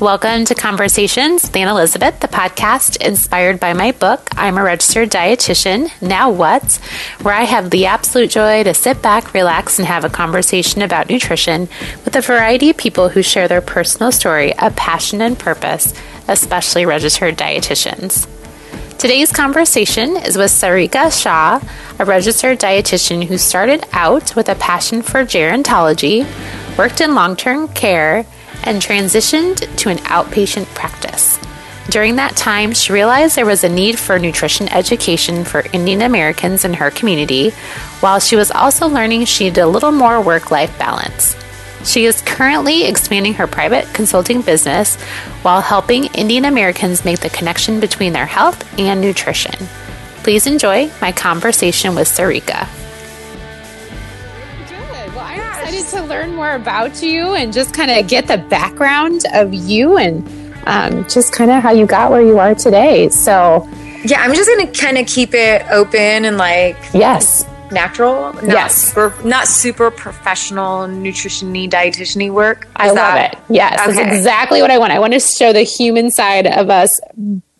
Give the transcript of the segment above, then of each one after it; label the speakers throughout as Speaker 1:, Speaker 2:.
Speaker 1: Welcome to Conversations with Anne Elizabeth, the podcast inspired by my book, I'm a Registered Dietitian, Now What? Where I have the absolute joy to sit back, relax, and have a conversation about nutrition with a variety of people who share their personal story of passion and purpose, especially registered dietitians. Today's conversation is with Sarika Shah, a registered dietitian who started out with a passion for gerontology, worked in long term care, and transitioned to an outpatient practice. During that time, she realized there was a need for nutrition education for Indian Americans in her community, while she was also learning she needed a little more work life balance. She is currently expanding her private consulting business while helping Indian Americans make the connection between their health and nutrition. Please enjoy my conversation with Sarika. Good. Well, I'm excited to learn more about you and just kind of get the background of you and um, just kind of how you got where you are today. So,
Speaker 2: yeah, I'm just going to kind of keep it open and like,
Speaker 1: yes,
Speaker 2: natural. Not
Speaker 1: yes.
Speaker 2: Super, not super professional nutrition-y, dietitian work. Is
Speaker 1: I love
Speaker 2: that-
Speaker 1: it. Yes,
Speaker 2: Okay.
Speaker 1: that's exactly what I want. I want to show the human side of us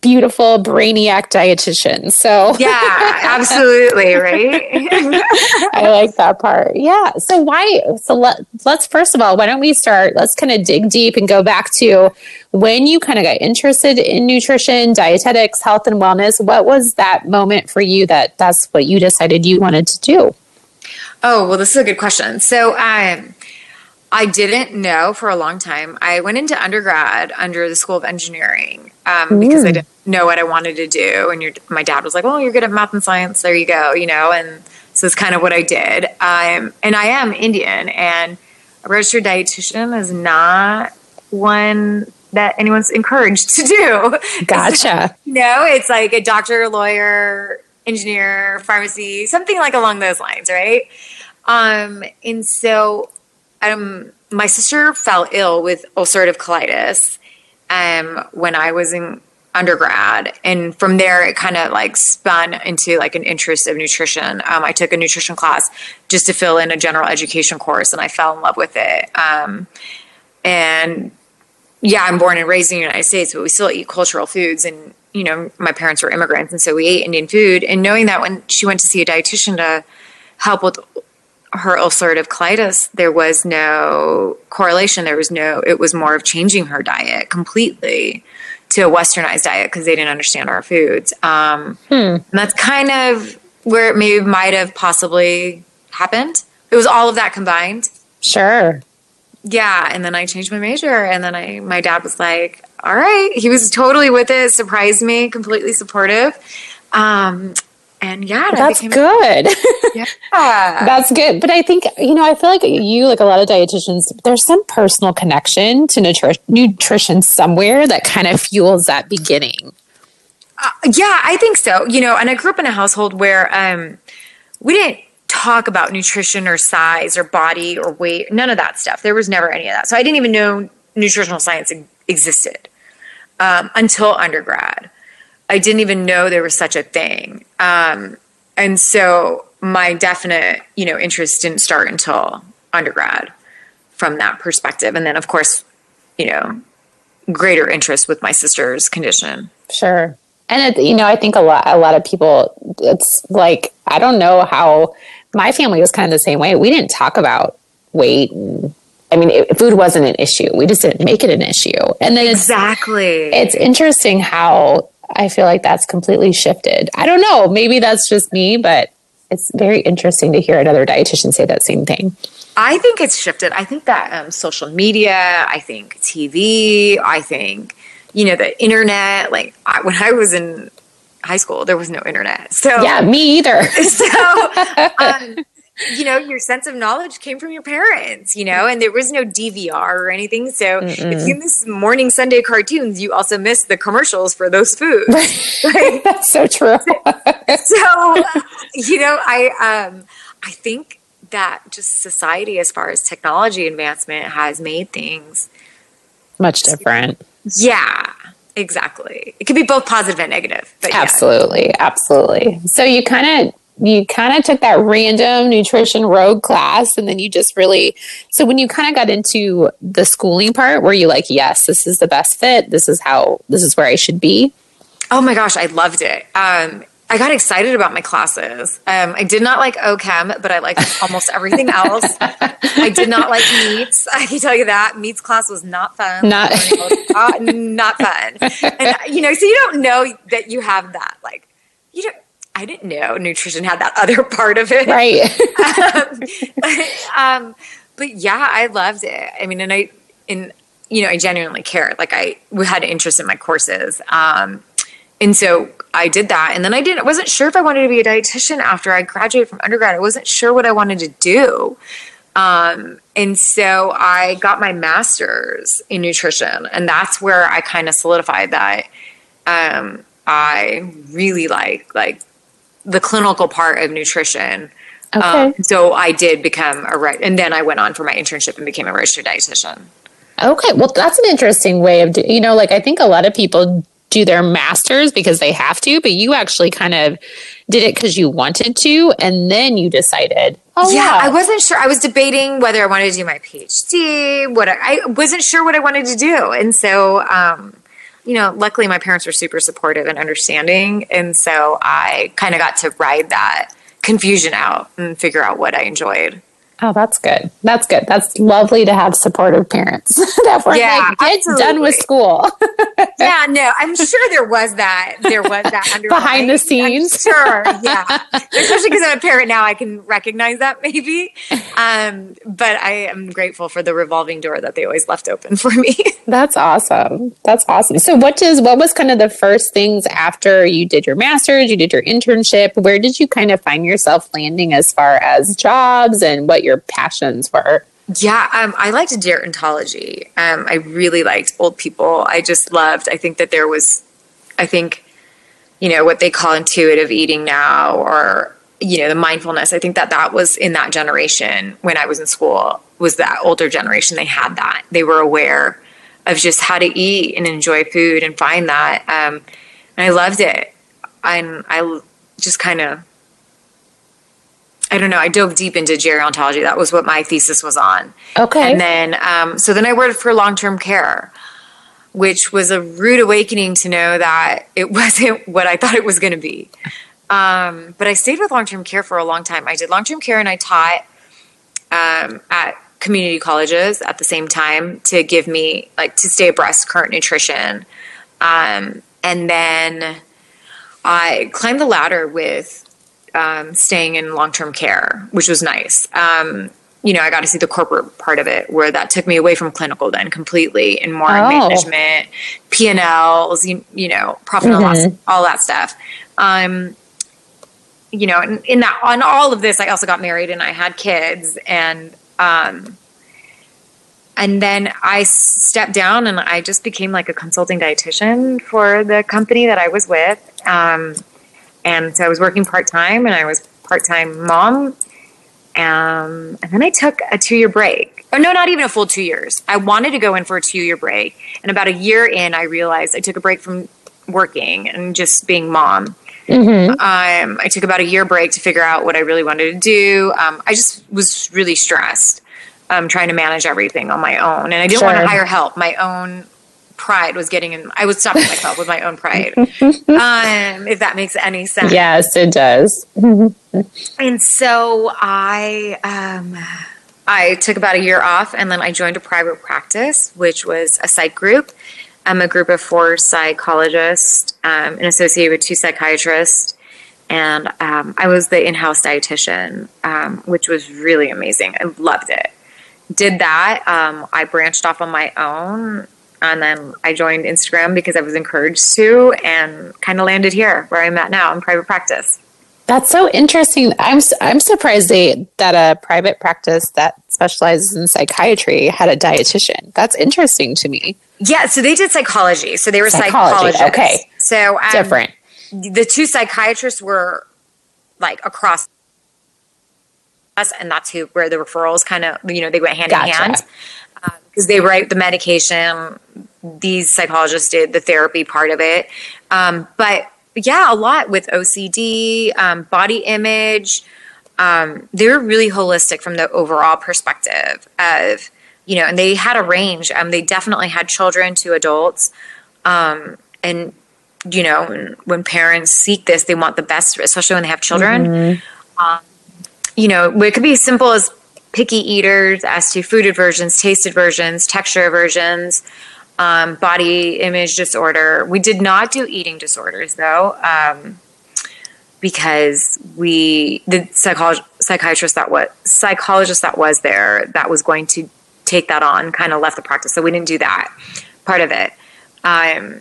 Speaker 1: beautiful brainiac dietitian. So
Speaker 2: Yeah, absolutely. Right.
Speaker 1: I like that part. Yeah. So why? So let, let's first of all, why don't we start? Let's kind of dig deep and go back to when you kind of got interested in nutrition, dietetics, health, and wellness. What was that moment for you that that's what you decided you wanted to do?
Speaker 2: Oh, well, this is a good question. So, um, I didn't know for a long time. I went into undergrad under the School of Engineering um, because I didn't know what I wanted to do. And your, my dad was like, "Oh, you're good at math and science. There you go." You know, and so it's kind of what I did. Um, and I am Indian, and a registered dietitian is not one that anyone's encouraged to do.
Speaker 1: Gotcha.
Speaker 2: No, it's like a doctor, lawyer, engineer, pharmacy, something like along those lines, right? Um, and so, um, my sister fell ill with ulcerative colitis, um, when I was in undergrad, and from there it kind of like spun into like an interest of nutrition. Um, I took a nutrition class just to fill in a general education course, and I fell in love with it. Um, and yeah, I'm born and raised in the United States, but we still eat cultural foods. And, you know, my parents were immigrants, and so we ate Indian food. And knowing that when she went to see a dietitian to help with her ulcerative colitis, there was no correlation. There was no, it was more of changing her diet completely to a westernized diet because they didn't understand our foods. Um, And that's kind of where it maybe might have possibly happened. It was all of that combined
Speaker 1: Sure.
Speaker 2: yeah and then i changed my major and then i my dad was like all right he was totally with it surprised me completely supportive um and yeah
Speaker 1: That's
Speaker 2: became-
Speaker 1: good.
Speaker 2: yeah
Speaker 1: That's good. But I think, you know, I feel like you, like a lot of dietitians, there's some personal connection to nutri- nutrition somewhere that kind of fuels that beginning.
Speaker 2: yeah i think so you know and i grew up in a household where um we didn't talk about nutrition or size or body or weight none of that stuff there was never any of that so i didn't even know nutritional science existed um, until undergrad i didn't even know there was such a thing um, and so my definite you know interest didn't start until undergrad from that perspective and then of course you know greater interest with my sister's condition
Speaker 1: Sure. And it, you know, I think a lot, a lot of people, it's like, I don't know how my family was kind of the same way. We didn't talk about weight. And, I mean, it, food wasn't an issue. We just didn't make it an issue. And then it's,
Speaker 2: exactly
Speaker 1: it's interesting how I feel like that's completely shifted. I don't know. Maybe that's just me, but it's very interesting to hear another dietitian say that same thing.
Speaker 2: I think it's shifted. I think that um, social media, I think TV, I think, you know, the internet. Like I, when I was in high school, there was no internet. So,
Speaker 1: Yeah, me either.
Speaker 2: so, um, you know, your sense of knowledge came from your parents, you know, and there was no DVR or anything. So if you miss morning Sunday cartoons, you also miss the commercials for those foods. Like,
Speaker 1: that's so true.
Speaker 2: so you know i um i think that just society as far as technology advancement has made things
Speaker 1: Much different.
Speaker 2: yeah exactly it could be both positive and negative but yeah.
Speaker 1: Absolutely. Absolutely. So you kind of you kind of took that random nutrition rogue class and then you just really so when you kind of got into the schooling part were you like yes this is the best fit this is how this is where i should be
Speaker 2: oh my gosh i loved it um, I got excited about my classes. Um, I did not like OChem, but I liked almost everything else. I did not like meats. I can tell you that meats class was not fun.
Speaker 1: Not
Speaker 2: uh, not fun. And you know, so you don't know that you have that. Like you don't. I didn't know nutrition had that other part of it.
Speaker 1: Right.
Speaker 2: um, um, but yeah, I loved it. I mean, and I, in you know, I genuinely cared. Like I had interest in my courses. Um, and so I did that. And then I didn't, I wasn't sure if I wanted to be a dietitian after I graduated from undergrad. I wasn't sure what I wanted to do. Um, and so I got my master's in nutrition. And that's where I kind of solidified that um, I really like, like the clinical part of nutrition. Okay. Um, so I did become a right, and then I went on for my internship and became a registered dietitian.
Speaker 1: Okay, well, that's an interesting way of, do, you know, like I think a lot of people do their masters because they have to, but you actually kind of did it because you wanted to, and then you decided.
Speaker 2: Oh yeah, I wasn't sure. I was debating whether I wanted to do my PhD. What I, I wasn't sure what I wanted to do, and so um, you know, luckily my parents were super supportive and understanding, and so I kind of got to ride that confusion out and figure out what I enjoyed.
Speaker 1: Oh, that's good. That's good. That's lovely to have supportive parents that were yeah, like, get absolutely. done with school.
Speaker 2: yeah, no, I'm sure there was that. There was that
Speaker 1: behind the scenes.
Speaker 2: I'm sure, yeah. Especially because I'm a parent now, I can recognize that maybe. Um, but I am grateful for the revolving door that they always left open for me.
Speaker 1: that's awesome. That's awesome. So, what does what was kind of the first things after you did your master's, you did your internship? Where did you kind of find yourself landing as far as jobs and what your your passions were?
Speaker 2: Yeah, um, I liked gerontology. Um, I really liked old people. I just loved. I think that there was, I think, you know, what they call intuitive eating now, or you know, the mindfulness. I think that that was in that generation when I was in school. Was that older generation? They had that. They were aware of just how to eat and enjoy food and find that. Um, and I loved it. And I just kind of I don't know. I dove deep into gerontology. That was what my thesis was on.
Speaker 1: Okay.
Speaker 2: And then, um, so then I worked for long term care, which was a rude awakening to know that it wasn't what I thought it was going to be. Um, but I stayed with long term care for a long time. I did long term care and I taught um, at community colleges at the same time to give me, like, to stay abreast current nutrition. Um, and then I climbed the ladder with um, staying in long term care, which was nice. Um, you know, I got to see the corporate part of it where that took me away from clinical then completely and more oh. management, P and Ls, you, you, know, profit mm-hmm. and loss, all that stuff. Um, you know, in, in, that on all of this, I also got married and I had kids and um, and then I stepped down and I just became like a consulting dietitian for the company that I was with. Um, and so I was working part time and I was part time mom. Um, and then I took a two year break. Or no, not even a full two years. I wanted to go in for a two year break. And about a year in, I realized I took a break from working and just being mom. Mm-hmm. Um, I took about a year break to figure out what I really wanted to do. Um, I just was really stressed um, trying to manage everything on my own. And I didn't sure. want to hire help. My own pride was getting in i was stopping myself with my own pride. Um, if that makes any sense.
Speaker 1: Yes it does.
Speaker 2: And so i um, i took about a year off and then i joined a private practice which was a psych group. I'm a group of four psychologists um, and associated with two psychiatrists. And um, i was the in-house dietitian um, which was really amazing. I loved it. Did that um, i branched off on my own and then I joined Instagram because I was encouraged to and kind of landed here where I'm at now in private practice.
Speaker 1: That's so interesting. I'm I'm surprised they, that a private practice that specializes in psychiatry had a dietitian. That's interesting to me.
Speaker 2: Yeah, so they did psychology. So they were psychology. psychologists.
Speaker 1: Okay,
Speaker 2: so
Speaker 1: um, different.
Speaker 2: The two psychiatrists were like across us, and that's who where the referrals kind of you know they went hand gotcha. in hand because they write the medication. These psychologists did the therapy part of it, um, but yeah, a lot with OCD, um, body image. Um, they were really holistic from the overall perspective of, you know, and they had a range. Um, they definitely had children to adults. Um, and, you know, when parents seek this, they want the best, especially when they have children. Mm-hmm. Um, you know, it could be as simple as picky eaters as to food aversions, taste aversions, texture aversions, um, body image disorder. We did not do eating disorders though, um, because we the psycholog- psychiatrist that was psychologist that was there that was going to take that on kind of left the practice, so we didn't do that part of it um,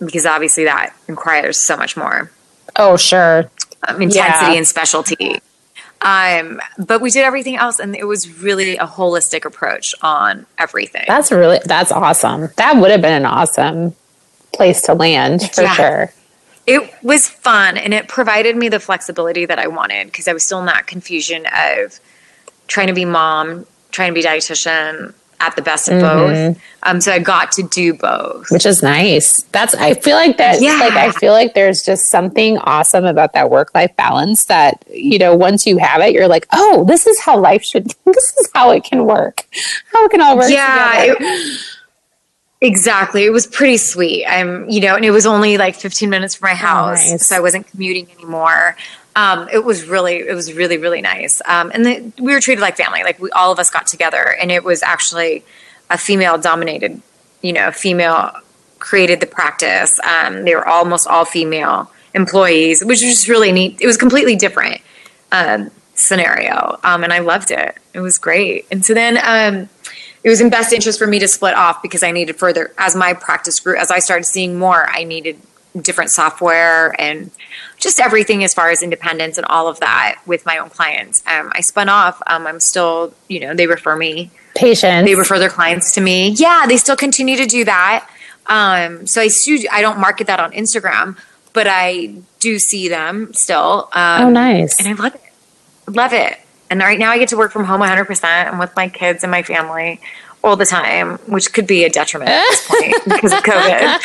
Speaker 2: because obviously that requires so much more.
Speaker 1: Oh, sure.
Speaker 2: Um, intensity yeah. and specialty. Um, but we did everything else, and it was really a holistic approach on everything.
Speaker 1: That's really that's awesome. That would have been an awesome place to land for yeah. sure.
Speaker 2: It was fun, and it provided me the flexibility that I wanted because I was still in that confusion of trying to be mom, trying to be dietitian, at the best of mm-hmm. both. Um, so I got to do both,
Speaker 1: which is nice. That's I feel like that. Yeah. Like I feel like there's just something awesome about that work life balance. That you know, once you have it, you're like, oh, this is how life should. This is how it can work. How it can all work. Yeah. It,
Speaker 2: exactly. It was pretty sweet. I'm, you know, and it was only like 15 minutes from my oh, house, oh, nice. so I wasn't commuting anymore. Um, it was really, it was really, really nice. Um, and the, we were treated like family. Like we, all of us got together, and it was actually a female dominated, you know, female created the practice. Um, they were almost all female employees, which was just really neat. It was completely different um, scenario, um, and I loved it. It was great. And so then um, it was in best interest for me to split off because I needed further as my practice grew. As I started seeing more, I needed different software and just everything as far as independence and all of that with my own clients. Um, I spun off. Um, I'm still, you know, they refer me.
Speaker 1: Patients.
Speaker 2: They refer their clients to me. Yeah, they still continue to do that. Um, so I, I don't market that on Instagram, but I do see them still.
Speaker 1: Um, oh, nice.
Speaker 2: And I love it. Love it. And right now I get to work from home 100% and with my kids and my family all the time, which could be a detriment at this point because of COVID.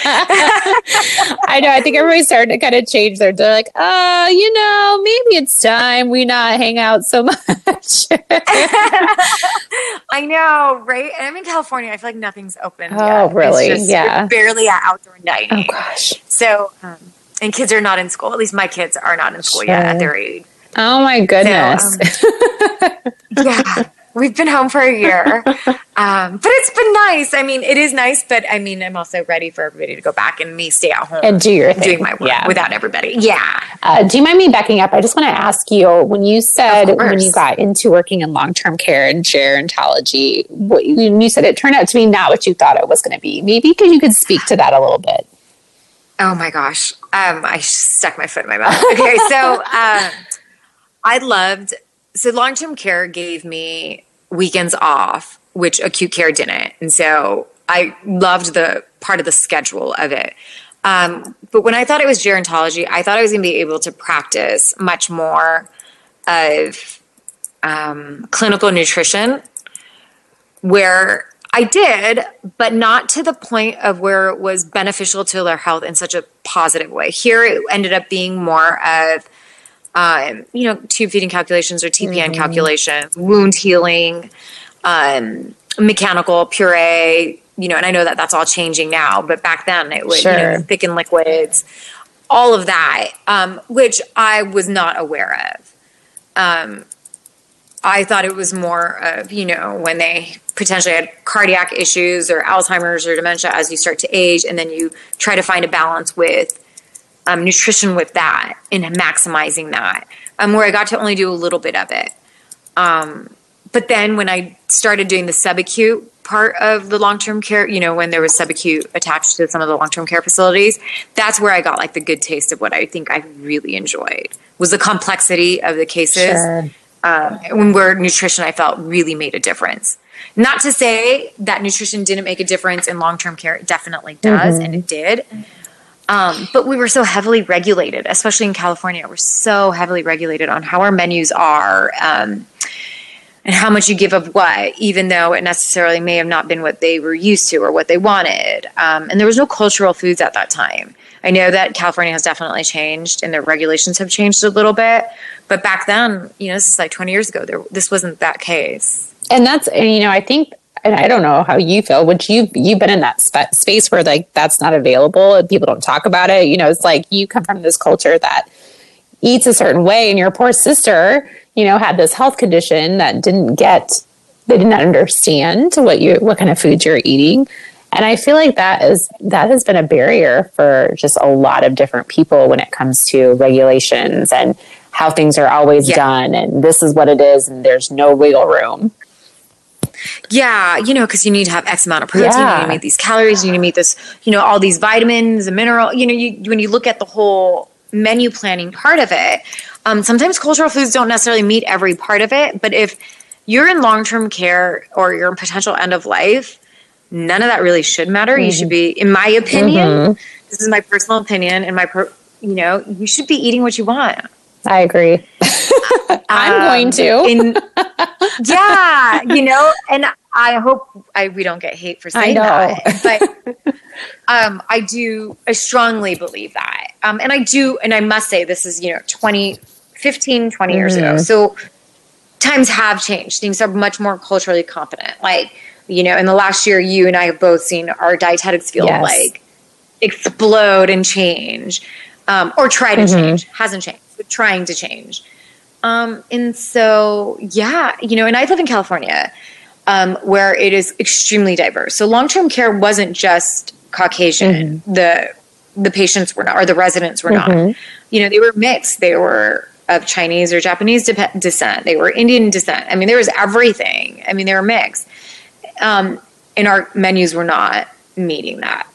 Speaker 1: I know. I think everybody's starting to kind of change their. They're like, oh, you know, maybe it's time we not hang out so much.
Speaker 2: I know, right? And I'm in California. I feel like nothing's open.
Speaker 1: Oh, yet. really? Just,
Speaker 2: yeah. barely at outdoor dining.
Speaker 1: Oh gosh.
Speaker 2: So, um, and kids are not in school. At least my kids are not in school sure. yet at their age.
Speaker 1: Oh my goodness. So,
Speaker 2: um, yeah. We've been home for a year. Um, but it's been nice. I mean, it is nice, but I mean, I'm also ready for everybody to go back and me stay at home
Speaker 1: and do your thing.
Speaker 2: doing my work yeah. without everybody. Yeah.
Speaker 1: Uh, do you mind me backing up? I just want to ask you when you said when you got into working in long term care and gerontology, what, when you said it turned out to be not what you thought it was going to be. Maybe because you could speak to that a little bit.
Speaker 2: Oh my gosh. Um, I stuck my foot in my mouth. Okay. so um, I loved, so long term care gave me weekends off, which acute care didn't. And so I loved the part of the schedule of it. Um, but when I thought it was gerontology, I thought I was going to be able to practice much more of um, clinical nutrition, where I did, but not to the point of where it was beneficial to their health in such a positive way. Here, it ended up being more of um, you know, tube feeding calculations or TPN mm-hmm. calculations, wound healing, um, mechanical puree, you know, and I know that that's all changing now, but back then it was, sure. you know, thicken liquids, all of that, um, which I was not aware of. Um, I thought it was more of, you know, when they potentially had cardiac issues or Alzheimer's or dementia as you start to age, and then you try to find a balance with um, nutrition with that and maximizing that, um, where I got to only do a little bit of it. Um, but then when I started doing the subacute part of the long term care, you know, when there was subacute attached to some of the long term care facilities, that's where I got like the good taste of what I think I really enjoyed was the complexity of the cases. Sure. Um, where nutrition I felt really made a difference. Not to say that nutrition didn't make a difference in long term care, it definitely does, mm-hmm. and it did. Um, but we were so heavily regulated, especially in California. We're so heavily regulated on how our menus are. Um, and how much you give of what, even though it necessarily may have not been what they were used to or what they wanted. Um, and there was no cultural foods at that time. I know that California has definitely changed and their regulations have changed a little bit, but back then, you know, this is like 20 years ago. There, this wasn't that case.
Speaker 1: And that's, you know, I think and I don't know how you feel. Would you you've been in that sp- space where like that's not available and people don't talk about it? You know, it's like you come from this culture that eats a certain way, and your poor sister, you know, had this health condition that didn't get they did not understand what you what kind of food you're eating. And I feel like that is that has been a barrier for just a lot of different people when it comes to regulations and how things are always yeah. done and this is what it is and there's no wiggle room.
Speaker 2: Yeah, you know, because you need to have X amount of protein, yeah. you need to meet these calories, you need to meet this, you know, all these vitamins and mineral. You know, you, when you look at the whole menu planning part of it, um, sometimes cultural foods don't necessarily meet every part of it. But if you're in long term care or you're in potential end of life, none of that really should matter. Mm-hmm. You should be, in my opinion, mm-hmm. this is my personal opinion, and my, per, you know, you should be eating what you want.
Speaker 1: I agree. I'm um, going to. in,
Speaker 2: yeah, you know, and I hope I, we don't get hate for saying that, but um, I do. I strongly believe that, um, and I do, and I must say, this is you know 20, 15, 20 years mm-hmm. ago. So times have changed. Things are much more culturally competent. Like you know, in the last year, you and I have both seen our dietetics field yes. like explode and change, um, or try to mm-hmm. change. Hasn't changed, trying to change. Um, and so, yeah, you know, and I live in California, um, where it is extremely diverse. So long term care wasn't just Caucasian. Mm-hmm. The the patients were not, or the residents were mm-hmm. not. You know, they were mixed. They were of Chinese or Japanese de- descent. They were Indian descent. I mean, there was everything. I mean, they were mixed. Um, and our menus were not meeting that.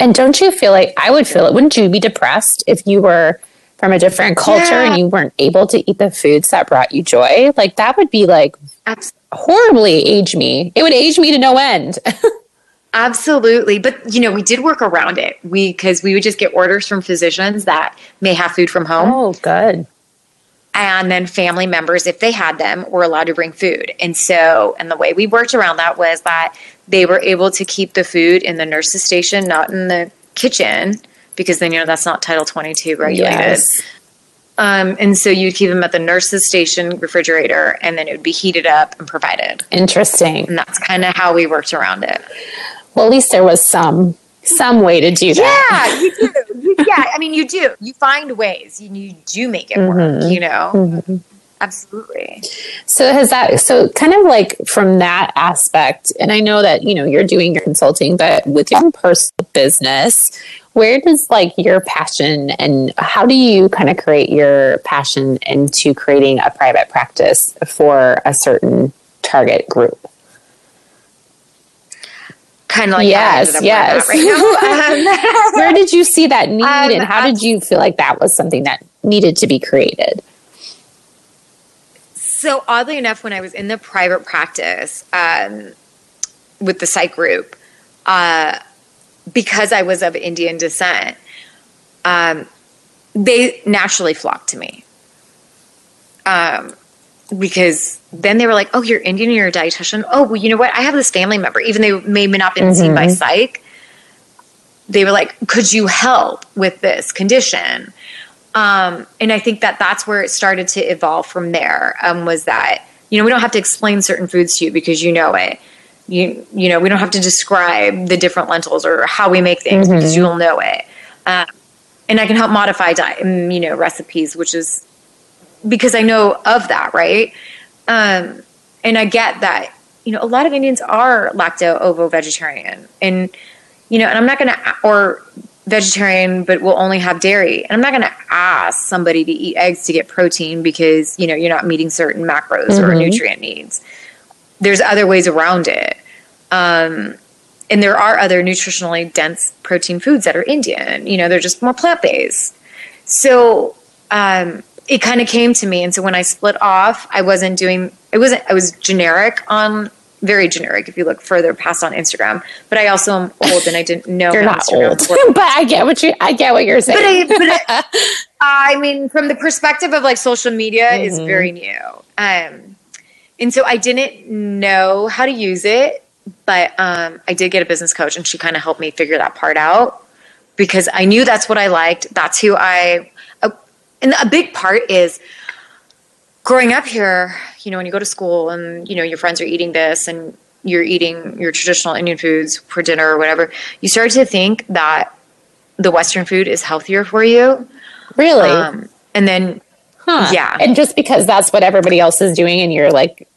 Speaker 1: And don't you feel like I would feel it? Wouldn't you be depressed if you were from a different culture yeah. and you weren't able to eat the foods that brought you joy? Like that would be like Absolutely. horribly age me. It would age me to no end.
Speaker 2: Absolutely. But you know, we did work around it. We cuz we would just get orders from physicians that may have food from home.
Speaker 1: Oh, good.
Speaker 2: And then family members if they had them were allowed to bring food. And so, and the way we worked around that was that they were able to keep the food in the nurse's station, not in the kitchen because then you know that's not Title 22 regulated. Yes. Um, and so you'd keep them at the nurse's station refrigerator, and then it would be heated up and provided.
Speaker 1: Interesting.
Speaker 2: And that's kind of how we worked around it.
Speaker 1: Well, at least there was some some way to do
Speaker 2: that. Yeah, you do. You, yeah, I mean, you do. You find ways. You, you do make it mm-hmm. work. You know. Mm-hmm. Absolutely.
Speaker 1: So has that so kind of like from that aspect, and I know that you know you're doing your consulting, but with your personal business, where does like your passion and how do you kind of create your passion into creating a private practice for a certain target group?
Speaker 2: Kind of like
Speaker 1: yes, yes. Right um, where did you see that need, um, and how did you feel like that was something that needed to be created?
Speaker 2: So oddly enough, when I was in the private practice um, with the psych group, uh, because I was of Indian descent, um, they naturally flocked to me. Um, because then they were like, "Oh, you're Indian, you're a dietitian. Oh, well, you know what? I have this family member, even though they may not been mm-hmm. seen by mm-hmm. psych. They were like, "Could you help with this condition?" Um, and I think that that's where it started to evolve from there. Um, was that you know we don't have to explain certain foods to you because you know it you you know we don't have to describe the different lentils or how we make things mm-hmm. because you'll know it um, and i can help modify diet mm, you know recipes which is because i know of that right um, and i get that you know a lot of indians are lacto ovo vegetarian and you know and i'm not gonna or vegetarian but will only have dairy and i'm not going to ask somebody to eat eggs to get protein because you know you're not meeting certain macros mm-hmm. or nutrient needs there's other ways around it. Um, and there are other nutritionally dense protein foods that are Indian. You know, they're just more plant based. So um, it kind of came to me, and so when I split off, I wasn't doing. It wasn't. I was generic on very generic if you look further past on Instagram. But I also am old and I didn't know
Speaker 1: you're not old. but I get what you I get what you're saying. But I,
Speaker 2: but I, I mean, from the perspective of like social media, mm-hmm. is very new. Um, and so I didn't know how to use it, but um, I did get a business coach, and she kind of helped me figure that part out because I knew that's what I liked. That's who I. Uh, and a big part is growing up here. You know, when you go to school and you know your friends are eating this and you're eating your traditional Indian foods for dinner or whatever, you start to think that the Western food is healthier for you.
Speaker 1: Really? Um,
Speaker 2: and then,
Speaker 1: huh.
Speaker 2: yeah.
Speaker 1: And just because that's what everybody else is doing, and you're like,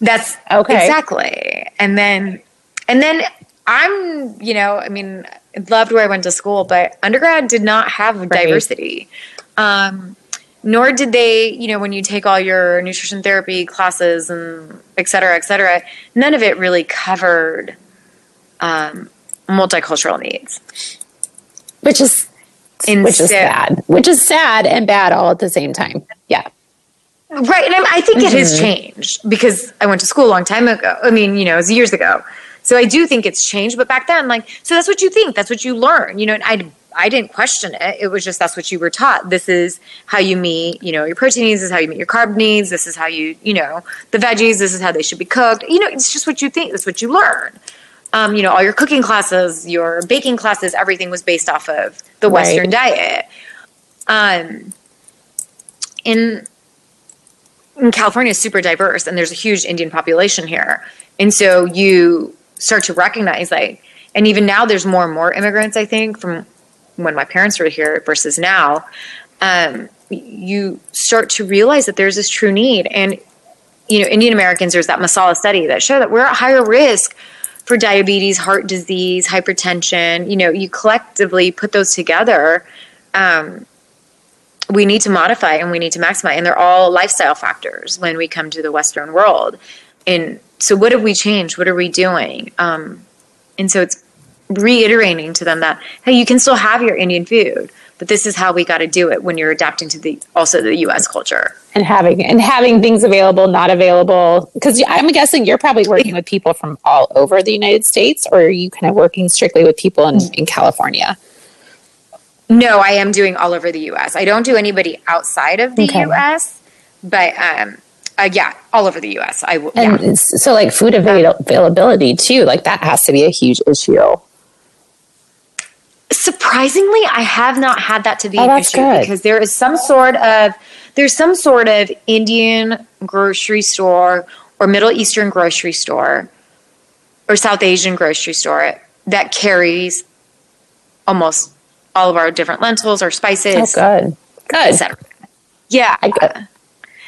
Speaker 2: that's okay. Exactly. And then, and then I'm, you know, I mean, loved where I went to school, but undergrad did not have right. diversity. Um, nor did they, you know, when you take all your nutrition therapy classes and et cetera, et cetera, none of it really covered um, multicultural needs.
Speaker 1: Which is Instead, which is sad. Which is sad and bad all at the same time. Yeah.
Speaker 2: Right. And I, I think mm-hmm. it has mm-hmm. changed because I went to school a long time ago. I mean, you know, it was years ago. So I do think it's changed. But back then, like, so that's what you think. That's what you learn. You know, I, I didn't question it. It was just that's what you were taught. This is how you meet, you know, your protein needs. This is how you meet your carb needs. This is how you, you know, the veggies. This is how they should be cooked. You know, it's just what you think. That's what you learn um, you know, all your cooking classes, your baking classes, everything was based off of the right. Western diet. Um, in in California is super diverse, and there's a huge Indian population here, and so you start to recognize like, and even now there's more and more immigrants. I think from when my parents were here versus now, um, you start to realize that there's this true need, and you know, Indian Americans. There's that Masala study that show that we're at higher risk for diabetes, heart disease, hypertension, you know, you collectively put those together. Um, we need to modify and we need to maximize, and they're all lifestyle factors when we come to the Western world. And so, what have we changed? What are we doing? Um, and so, it's reiterating to them that hey, you can still have your Indian food, but this is how we got to do it when you're adapting to the also the U.S. culture
Speaker 1: and having and having things available, not available. Because I'm guessing you're probably working with people from all over the United States, or are you kind of working strictly with people in, in California?
Speaker 2: No, I am doing all over the U.S. I don't do anybody outside of the okay. U.S., but um, uh, yeah, all over the U.S. I will.
Speaker 1: And
Speaker 2: yeah.
Speaker 1: so, like food avail- availability too, like that has to be a huge issue.
Speaker 2: Surprisingly, I have not had that to be
Speaker 1: oh,
Speaker 2: an issue
Speaker 1: good.
Speaker 2: because there is some sort of there's some sort of Indian grocery store or Middle Eastern grocery store or South Asian grocery store that carries almost all of our different lentils or spices.
Speaker 1: Oh, good, good.
Speaker 2: Yeah, I,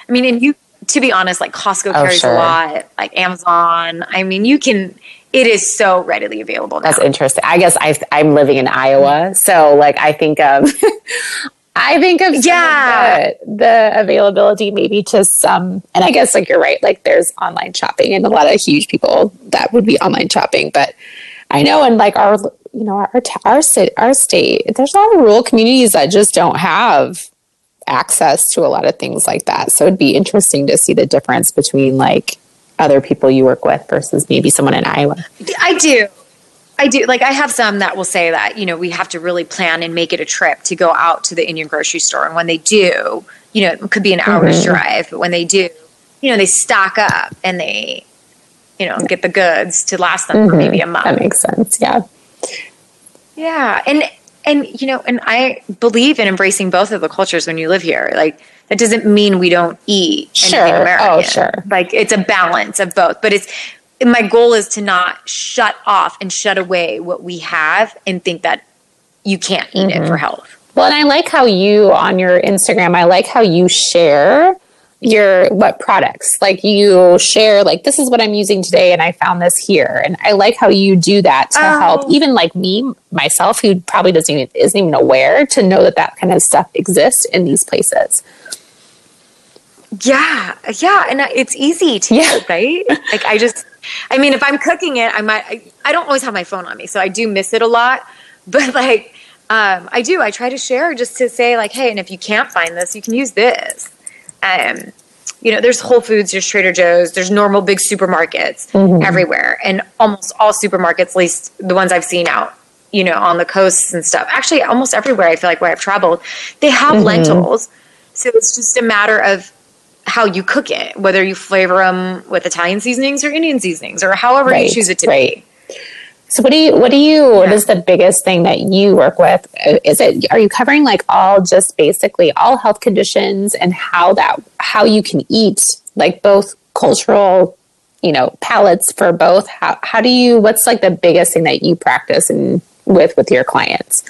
Speaker 2: I mean, and you to be honest, like Costco oh, carries sure. a lot, like Amazon. I mean, you can. It is so readily available. Now.
Speaker 1: That's interesting. I guess I, I'm living in Iowa, so like I think of I think of yeah the, the, availability maybe to some, and I guess like you're right, like there's online shopping and a lot of huge people that would be online shopping, but I know in like our you know our our state our state there's a lot of rural communities that just don't have access to a lot of things like that. So it'd be interesting to see the difference between like other people you work with versus maybe someone in Iowa.
Speaker 2: I do. I do. Like, I have some that will say that, you know, we have to really plan and make it a trip to go out to the Indian grocery store. And when they do, you know, it could be an hour's mm-hmm. drive, but when they do, you know, they stock up and they, you know, get the goods to last them mm-hmm. for maybe a month.
Speaker 1: That makes sense. Yeah.
Speaker 2: Yeah. And, and, you know, and I believe in embracing both of the cultures when you live here. Like, that doesn't mean we don't eat
Speaker 1: sure. American. Oh, sure.
Speaker 2: Like, it's a balance of both, but it's, my goal is to not shut off and shut away what we have and think that you can't eat mm-hmm. it for health.
Speaker 1: Well, and I like how you on your Instagram, I like how you share your what products like you share like this is what i'm using today and i found this here and i like how you do that to oh. help even like me myself who probably doesn't even isn't even aware to know that that kind of stuff exists in these places
Speaker 2: yeah yeah and it's easy to yeah. right like i just I mean, if I'm cooking it, I might. I, I, don't always have my phone on me, so I do miss it a lot. But like, um, I do. I try to share just to say like, hey, and if you can't find this, you can use this. Um, you know, there's Whole Foods, there's Trader Joe's, there's normal big supermarkets mm-hmm. everywhere, and almost all supermarkets, at least the ones I've seen out, you know, on the coasts and stuff. Actually, almost everywhere I feel like where I've traveled, they have mm-hmm. lentils. So it's just a matter of how you cook it, whether you flavor them with Italian seasonings or Indian seasonings or however
Speaker 1: Right,
Speaker 2: you choose it to
Speaker 1: right.
Speaker 2: be.
Speaker 1: So what do you what do you what
Speaker 2: Yeah.
Speaker 1: is the biggest thing that you work with? Is it are you covering like all just basically all health conditions and how that how you can eat like both cultural, you know, palates for both? How how do you what's like the biggest thing that you practice and with with your clients?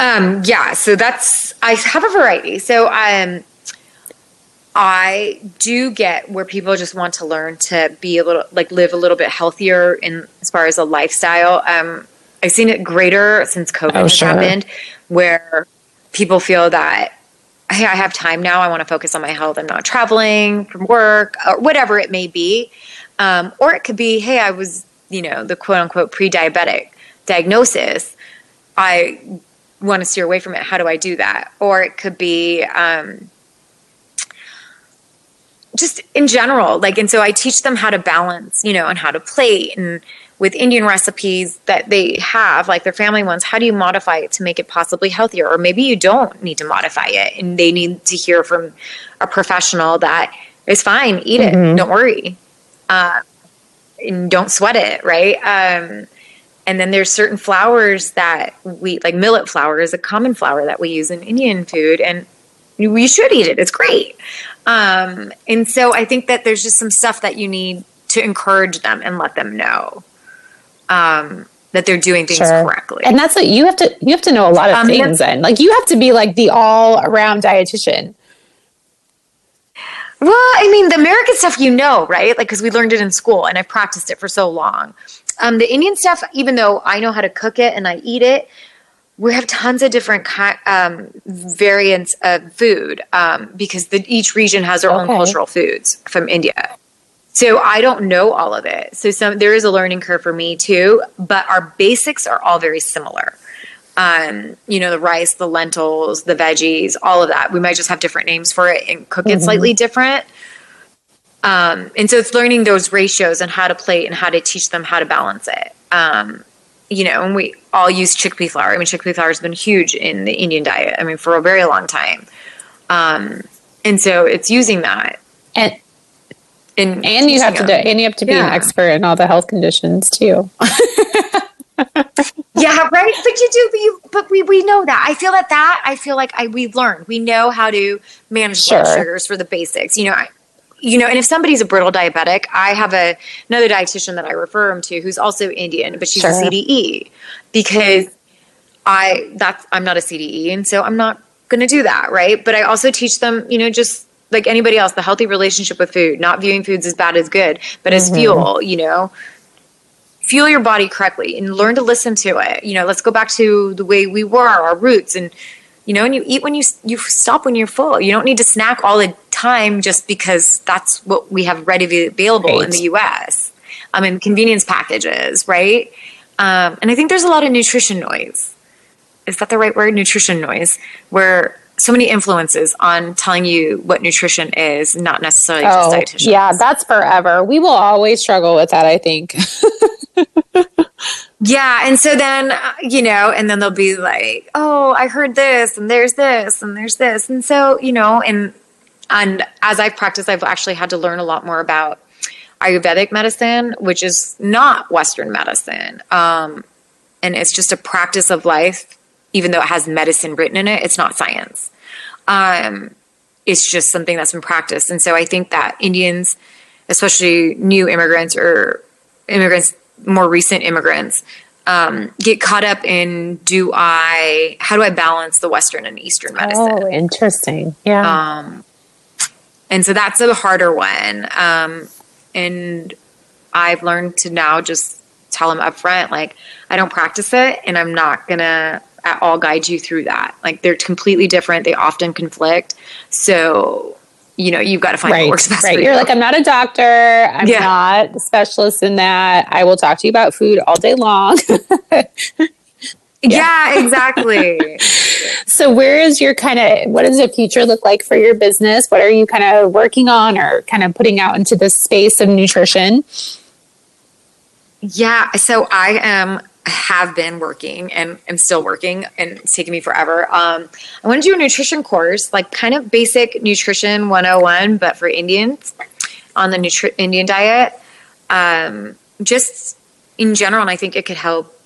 Speaker 2: Um, yeah, so that's I have a variety. So um I do get where people just want to learn to be a little like live a little bit healthier in as far as a lifestyle. Um I've seen it greater since COVID
Speaker 1: Oh,
Speaker 2: has
Speaker 1: sure.
Speaker 2: happened where people feel that hey, I have time now. I want to focus on my health. I'm not traveling from work or whatever it may be. Um, or it could be, hey, I was, you know, the quote unquote pre diabetic diagnosis. I want to steer away from it. How do I do that? Or it could be um, just in general. Like, and so I teach them how to balance, you know, and how to plate and with Indian recipes that they have, like their family ones, how do you modify it to make it possibly healthier? Or maybe you don't need to modify it and they need to hear from a professional that it's fine, eat it, don't worry. Uh, and don't sweat it, right? Um, and then there's certain flours that we like millet flour is a common flour that we use in Indian food and we should eat it. It's great. Um, and so I think that there's just some stuff that you need to encourage them and let them know um, that they're doing things
Speaker 1: Sure.
Speaker 2: correctly.
Speaker 1: And that's what you have to you have to know a lot of
Speaker 2: Um,
Speaker 1: things then. Like you have to be like the all around dietitian.
Speaker 2: Well, I mean, the American stuff you know, right? Like, because we learned it in school and I've practiced it for so long. Um, the Indian stuff, even though I know how to cook it and I eat it, we have tons of different um, variants of food um, because the, each region has their own cultural foods from India. So I don't know all of it. So some there is a learning curve for me too, but our basics are all very similar. Um, you know, the rice, the lentils, the veggies, all of that. We might just have different names for it and cook it slightly different. Um, and so it's learning those ratios and how to plate and how to teach them how to balance it. Um, you know, and we all use chickpea flour. I mean, chickpea flour has been huge in the Indian diet. I mean, for a very long time. Um, and so it's using that.
Speaker 1: And
Speaker 2: And,
Speaker 1: and you have to do, and you have to be an expert in all the health conditions too.
Speaker 2: Yeah, right. But you do. But, you, but we we know that. I feel that that I feel like I we've learned. We know how to manage blood sugars for the basics. You know. I, you know, and if somebody's a brittle diabetic, I have a another dietitian that I refer them to who's also Indian, but she's a CDE because I that's I'm not a CDE, and so I'm not going to do that, right? But I also teach them, you know, just like anybody else, the healthy relationship with food, not viewing foods as bad as good, but as mm-hmm. fuel. You know, fuel your body correctly and learn to listen to it. You know, let's go back to the way we were, our roots, and you know, and you eat when you you stop when you're full. You don't need to snack all the time just because that's what we have readily available in the U.S. I mean, convenience packages, right? Um, and I think there's a lot of nutrition noise. Is that the right word? Nutrition noise, where so many influences on telling you what nutrition is, not necessarily just
Speaker 1: Oh,
Speaker 2: dietitians.
Speaker 1: yeah, that's forever. We will always struggle with that, I think.
Speaker 2: Yeah, and so then uh, you know, and then they'll be like, "Oh, I heard this, and there's this, and there's this," and so you know, and and as I've practiced, I've actually had to learn a lot more about Ayurvedic medicine, which is not Western medicine, um, and it's just a practice of life. Even though it has medicine written in it, it's not science. Um, it's just something that's been practiced, and so I think that Indians, especially new immigrants or immigrants, more recent immigrants, um, get caught up in do I how do I balance the Western and Eastern medicine?
Speaker 1: Oh, interesting. Yeah.
Speaker 2: Um, and so that's a harder one. Um, and I've learned to now just tell them up front, like, I don't practice it and I'm not going to at all guide you through that. Like, they're completely different. They often conflict. So, you know, you've got to find what works best
Speaker 1: Right.
Speaker 2: for
Speaker 1: You're
Speaker 2: you.
Speaker 1: like, I'm not a doctor. I'm
Speaker 2: Yeah.
Speaker 1: not a specialist in that. I will talk to you about food all day long.
Speaker 2: yeah, exactly.
Speaker 1: so, where is your kind of, what does the future look like for your business? What are you kind of working on or kind of putting out into the space of nutrition?
Speaker 2: Yeah, so I am have been working and am still working and it's taken me forever. Um, I want to do a nutrition course, like kind of basic nutrition 101, but for Indians on the nutri- Indian diet. Um, just in general, and I think it could help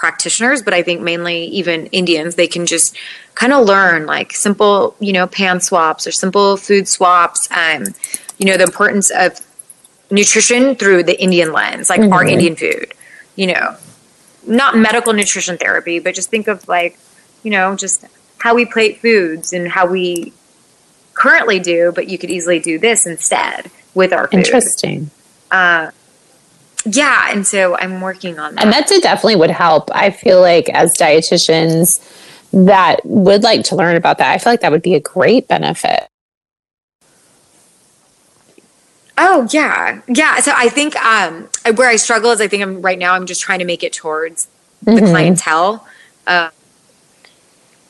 Speaker 2: practitioners, but I think mainly even Indians, they can just kind of learn like simple, you know, pan swaps or simple food swaps. Um, you know, the importance of nutrition through the Indian lens, like mm-hmm. our Indian food, you know, not medical nutrition therapy, but just think of like, you know, just how we plate foods and how we currently do, but you could easily do this instead with our food.
Speaker 1: Interesting.
Speaker 2: Uh, yeah, and so I'm working on that.
Speaker 1: And that definitely would help. I feel like as dietitians that would like to learn about that, I feel like that would be a great benefit.
Speaker 2: Oh yeah, yeah. So I think um, where I struggle is I think I'm right now. I'm just trying to make it towards the mm-hmm. clientele. Uh,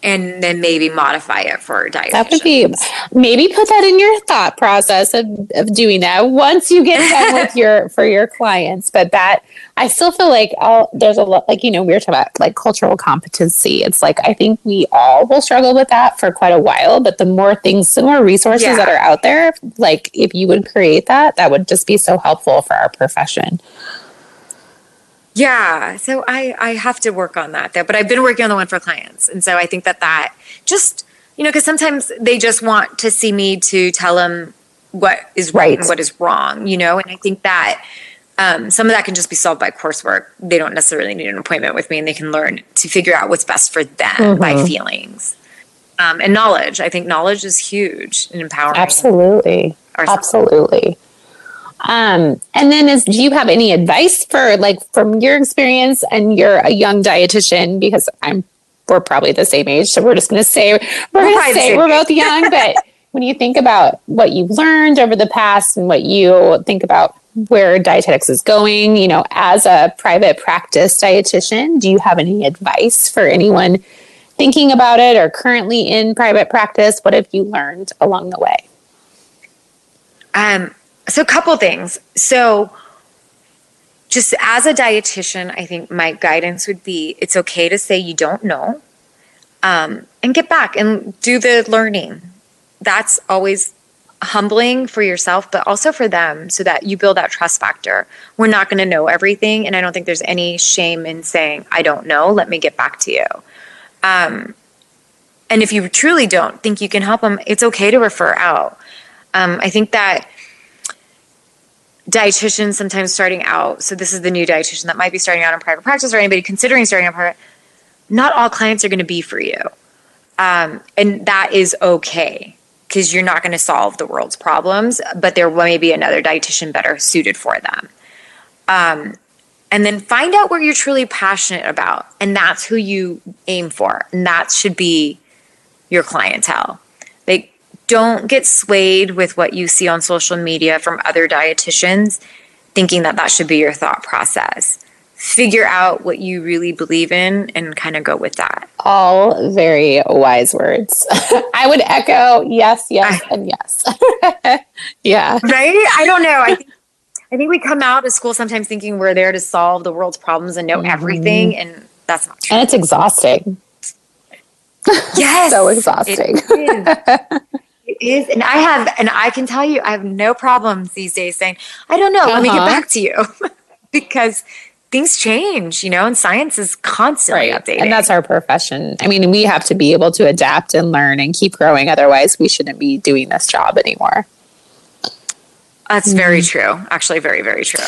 Speaker 2: and then maybe modify it for diet.
Speaker 1: That would be maybe put that in your thought process of, of doing that once you get done with your for your clients. But that I still feel like all there's a lot like you know we were talking about like cultural competency. It's like I think we all will struggle with that for quite a while. But the more things, the more resources yeah. that are out there, like if you would create that, that would just be so helpful for our profession.
Speaker 2: Yeah, so I I have to work on that though, but I've been working on the one for clients, and so I think that that just you know because sometimes they just want to see me to tell them what is right and what is wrong, you know, and I think that um, some of that can just be solved by coursework. They don't necessarily need an appointment with me, and they can learn to figure out what's best for them mm-hmm. by feelings um, and knowledge. I think knowledge is huge and empowering.
Speaker 1: Absolutely, absolutely. Um, and then is, do you have any advice for like from your experience and you're a young dietitian because I'm, we're probably the same age. So we're just going to say, we're going to say we're both young, but when you think about what you've learned over the past and what you think about where dietetics is going, you know, as a private practice dietitian, do you have any advice for anyone thinking about it or currently in private practice? What have you learned along the way?
Speaker 2: Um, so, a couple things. So, just as a dietitian, I think my guidance would be it's okay to say you don't know um, and get back and do the learning. That's always humbling for yourself, but also for them so that you build that trust factor. We're not going to know everything. And I don't think there's any shame in saying, I don't know, let me get back to you. Um, and if you truly don't think you can help them, it's okay to refer out. Um, I think that dietitians sometimes starting out so this is the new dietitian that might be starting out in private practice or anybody considering starting out private not all clients are going to be for you. Um, and that is okay because you're not going to solve the world's problems but there may be another dietitian better suited for them. Um, and then find out what you're truly passionate about and that's who you aim for and that should be your clientele don't get swayed with what you see on social media from other dietitians, thinking that that should be your thought process. Figure out what you really believe in and kind of go with that.
Speaker 1: All very wise words. I would echo yes, yes, and yes. yeah.
Speaker 2: Right? I don't know. I think I think we come out of school sometimes thinking we're there to solve the world's problems and know mm-hmm. everything, and that's not true.
Speaker 1: And it's exhausting.
Speaker 2: Yes.
Speaker 1: so exhausting
Speaker 2: is, and I have, and I can tell you, I have no problems these days saying, I don't know, uh-huh. let me get uh-huh. back to you, because things change, you know, and science is constantly right. updating.
Speaker 1: And that's our profession. I mean, we have to be able to adapt and learn and keep growing. Otherwise, we shouldn't be doing this job anymore.
Speaker 2: That's mm-hmm. very true. Actually, very, very true.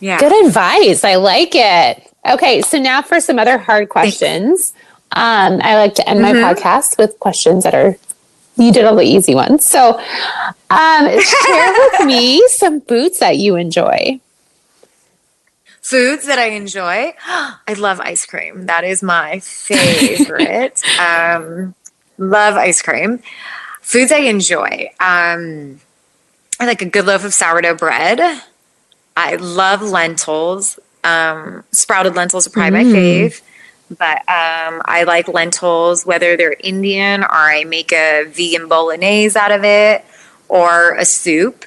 Speaker 1: Yeah. Good advice. I like it. Okay. So now for some other hard questions. Um, I like to end mm-hmm. my podcast with questions that are you did all the easy ones. So, um, share with me some foods that you enjoy.
Speaker 2: Foods that I enjoy. I love ice cream. That is my favorite. um, love ice cream. Foods I enjoy. Um, I like a good loaf of sourdough bread. I love lentils. Um, sprouted lentils are probably mm. my fave. But um, I like lentils, whether they're Indian or I make a vegan bolognese out of it or a soup.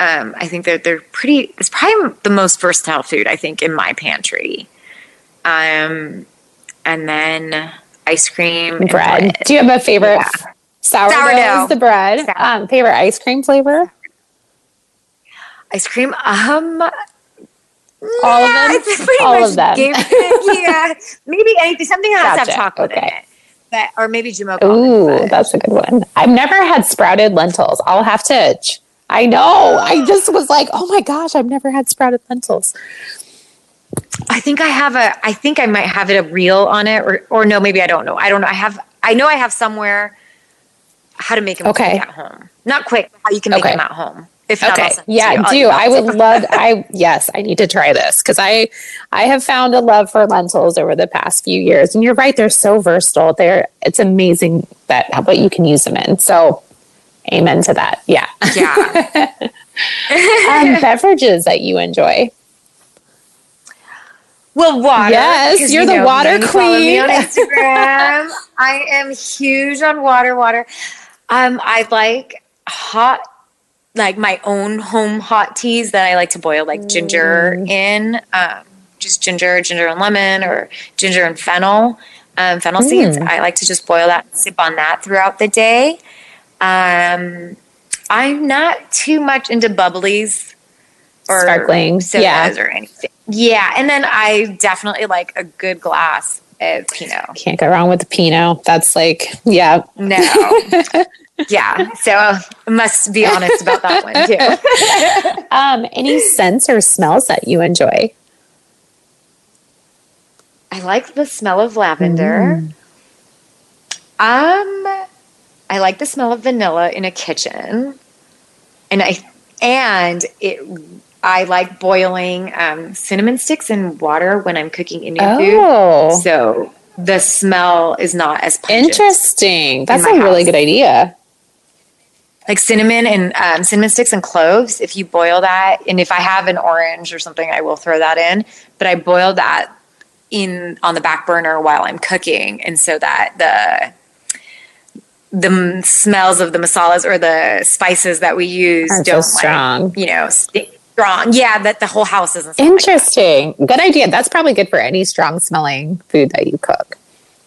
Speaker 2: Um, I think that they're pretty, it's probably the most versatile food, I think, in my pantry. Um, and then ice cream and
Speaker 1: bread.
Speaker 2: bread.
Speaker 1: Do you have a favorite?
Speaker 2: Yeah.
Speaker 1: Sourdough,
Speaker 2: Sourdough.
Speaker 1: is the bread. Um, favorite ice cream flavor?
Speaker 2: Ice cream. Um,
Speaker 1: All of
Speaker 2: yeah,
Speaker 1: them?
Speaker 2: it's pretty
Speaker 1: All
Speaker 2: much
Speaker 1: of them.
Speaker 2: yeah, maybe anything. Something that has to have chocolate in
Speaker 1: Okay.
Speaker 2: it. But, or maybe Jamoca.
Speaker 1: Ooh,
Speaker 2: almonds, but-
Speaker 1: that's a good one. I've never had sprouted lentils. I'll have to. I know. I just was like, oh my gosh, I've never had sprouted lentils.
Speaker 2: I think I have a. I think I might have it a reel on it, or or no, maybe I don't know. I don't know. I have. I know I have somewhere how to make them
Speaker 1: Okay.
Speaker 2: quick at home. Not quick, but how you can make
Speaker 1: Okay.
Speaker 2: them at home. If not,
Speaker 1: Okay.
Speaker 2: I'll send it to
Speaker 1: Yeah, do. I would love I yes, I need to try this cuz I I have found a love for lentils over the past few years. And you're right, they're so versatile. They're it's amazing that what you can use them in. So amen to that. Yeah.
Speaker 2: Yeah.
Speaker 1: um, beverages that you enjoy.
Speaker 2: Well, water.
Speaker 1: Yes, you're
Speaker 2: you
Speaker 1: the
Speaker 2: know
Speaker 1: water
Speaker 2: me, you follow Me on
Speaker 1: queen.
Speaker 2: Instagram. I am huge on water. Water. Um, I like hot, like my own home hot teas that I like to boil, like ginger
Speaker 1: Mm.
Speaker 2: in, um, just ginger, ginger and lemon, or ginger and fennel, um, fennel seeds.
Speaker 1: Mm.
Speaker 2: I like to just boil that, and sip on that throughout the day. Um, I'm not too much into bubblies or
Speaker 1: Sparkling,
Speaker 2: sodas
Speaker 1: yeah.
Speaker 2: or anything. Yeah, and then I definitely like a good glass of Pinot.
Speaker 1: Can't go wrong with the Pinot. That's like, yeah.
Speaker 2: No, yeah. So I must be honest about that one too.
Speaker 1: Um, any scents or smells that you enjoy?
Speaker 2: I like the smell of lavender. Um, I like the smell of vanilla in a kitchen, and I and it. I like boiling um, cinnamon sticks in water when I'm cooking Indian
Speaker 1: Oh,
Speaker 2: food. So the smell is not as pungent.
Speaker 1: interesting. That's
Speaker 2: my
Speaker 1: a really good idea.
Speaker 2: like cinnamon and um, cinnamon sticks and cloves. If you boil that, and if I have an orange or something, I will throw that in. But I boil that in on the back burner while I'm cooking, and so that the the smells of the masalas or the spices that we use
Speaker 1: Are so
Speaker 2: don't
Speaker 1: strong.
Speaker 2: like you know strong. Yeah, that the whole house isn't smell like.
Speaker 1: Interesting. Good idea. That's probably good for any strong smelling food that you cook.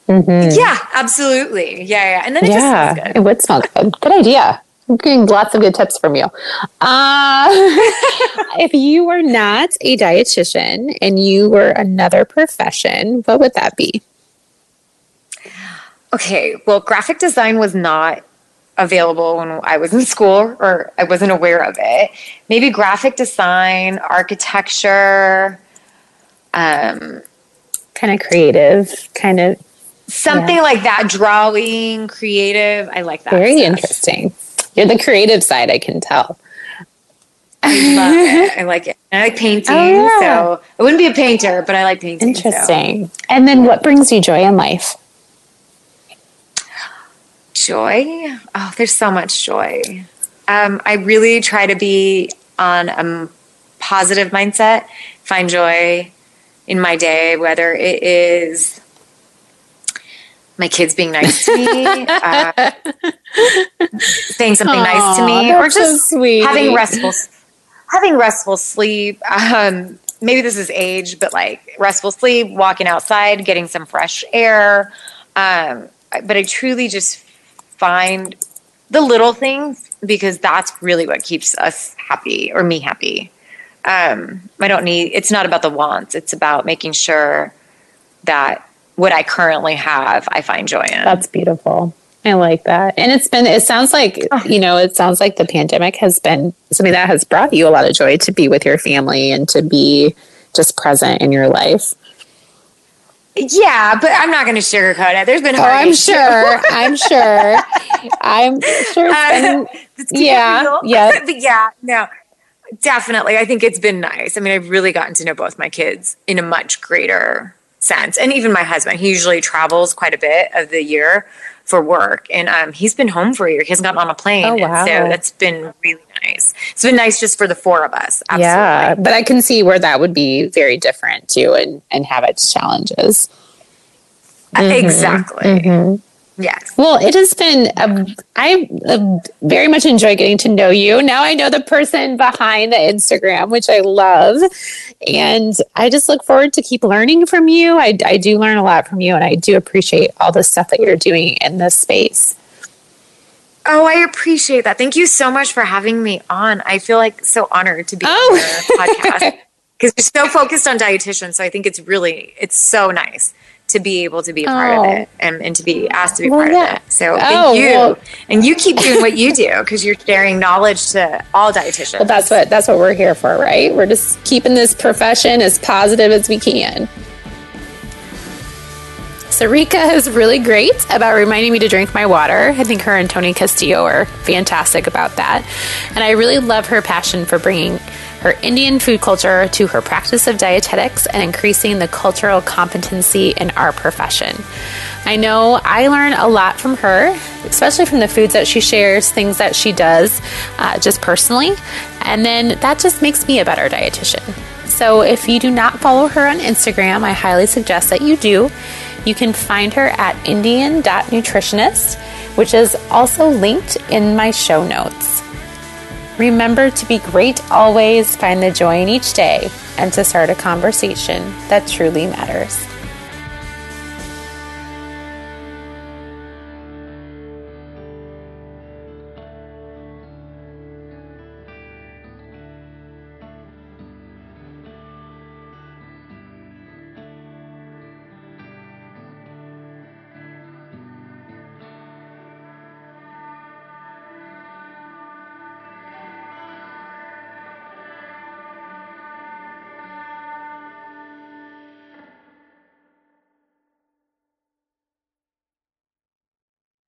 Speaker 2: Yeah, absolutely. Yeah, yeah, and then it
Speaker 1: yeah,
Speaker 2: just smells
Speaker 1: it would smell good. Good idea. I'm getting lots of good tips from you. Uh, if you were not a dietitian and you were another profession, what would that be?
Speaker 2: Okay, well, graphic design was not available when I was in school, or I wasn't aware of it. Maybe graphic design, architecture, um,
Speaker 1: Kind of creative, kind of
Speaker 2: something like that. Drawing, creative. I like that.
Speaker 1: very
Speaker 2: stuff.
Speaker 1: interesting. You're the creative side, I can tell.
Speaker 2: I love it. I like it. And I like painting,
Speaker 1: Oh, yeah.
Speaker 2: so I wouldn't be a painter, but I like painting. so.
Speaker 1: Interesting. And then what brings you joy in life?
Speaker 2: Joy. Oh there's so much joy. Um, i really try to be on a positive mindset find joy in my day whether it is my kids being nice to me uh, saying something nice to me or
Speaker 1: so
Speaker 2: just
Speaker 1: sweet.
Speaker 2: having restful having restful sleep. Um, maybe this is age but like restful sleep walking outside getting some fresh air. Um, but i truly just find the little things because that's really what keeps us happy or me happy um, i don't need it's not about the wants it's about making sure that what i currently have i find joy in
Speaker 1: That's beautiful. I like that. And it's been, it sounds like, you know, it sounds like the pandemic has been something that has brought you a lot of joy to be with your family and to be just present in your life.
Speaker 2: Yeah but i'm not going to sugarcoat it there's been
Speaker 1: Oh, I'm sure. I'm sure. I'm sure it's
Speaker 2: uh, been, it
Speaker 1: yeah, yeah.
Speaker 2: but yeah, no, definitely. I think it's been nice. I mean, I've really gotten to know both my kids in a much greater sense, and even my husband. He usually travels quite a bit of the year for work, and um, he's been home for a year. He hasn't gotten on a plane,
Speaker 1: Oh, wow.
Speaker 2: so that's been really nice. It's been nice just for the four of us. Absolutely.
Speaker 1: yeah, but I can see where that would be very different too and, and have its challenges.
Speaker 2: Uh, exactly. Yes.
Speaker 1: Well, it has been, a, I very much enjoy getting to know you. Now I know the person behind the Instagram, which I love. And I just look forward to keep learning from you. I, I do learn a lot from you, and I do appreciate all the stuff that you're doing in this space.
Speaker 2: Oh, I appreciate that. Thank you so much for having me on. I feel like so honored to be oh. on your podcast because you're so focused on dietitians. So I think it's really, it's so nice to be able to be a part oh. of it and, and to be asked to be well, part yeah. of it. So thank oh, you. Well. And you keep doing what you do because you're sharing knowledge to all dietitians.
Speaker 1: Well, that's what that's what we're here for, right? We're just keeping this profession as positive as we can. Sarika is really great about reminding me to drink my water. I think her and Tony Castillo are fantastic about that. And I really love her passion for bringing her Indian food culture to her practice of dietetics and increasing the cultural competency in our profession. I know I learn a lot from her, especially from the foods that she shares, things that she does uh, just personally, and then that just makes me a better dietitian. So if you do not follow her on Instagram, I highly suggest that you do. You can find her at indian.nutritionist, which is also linked in my show notes. Remember to be great always, find the joy in each day, and to start a conversation that truly matters.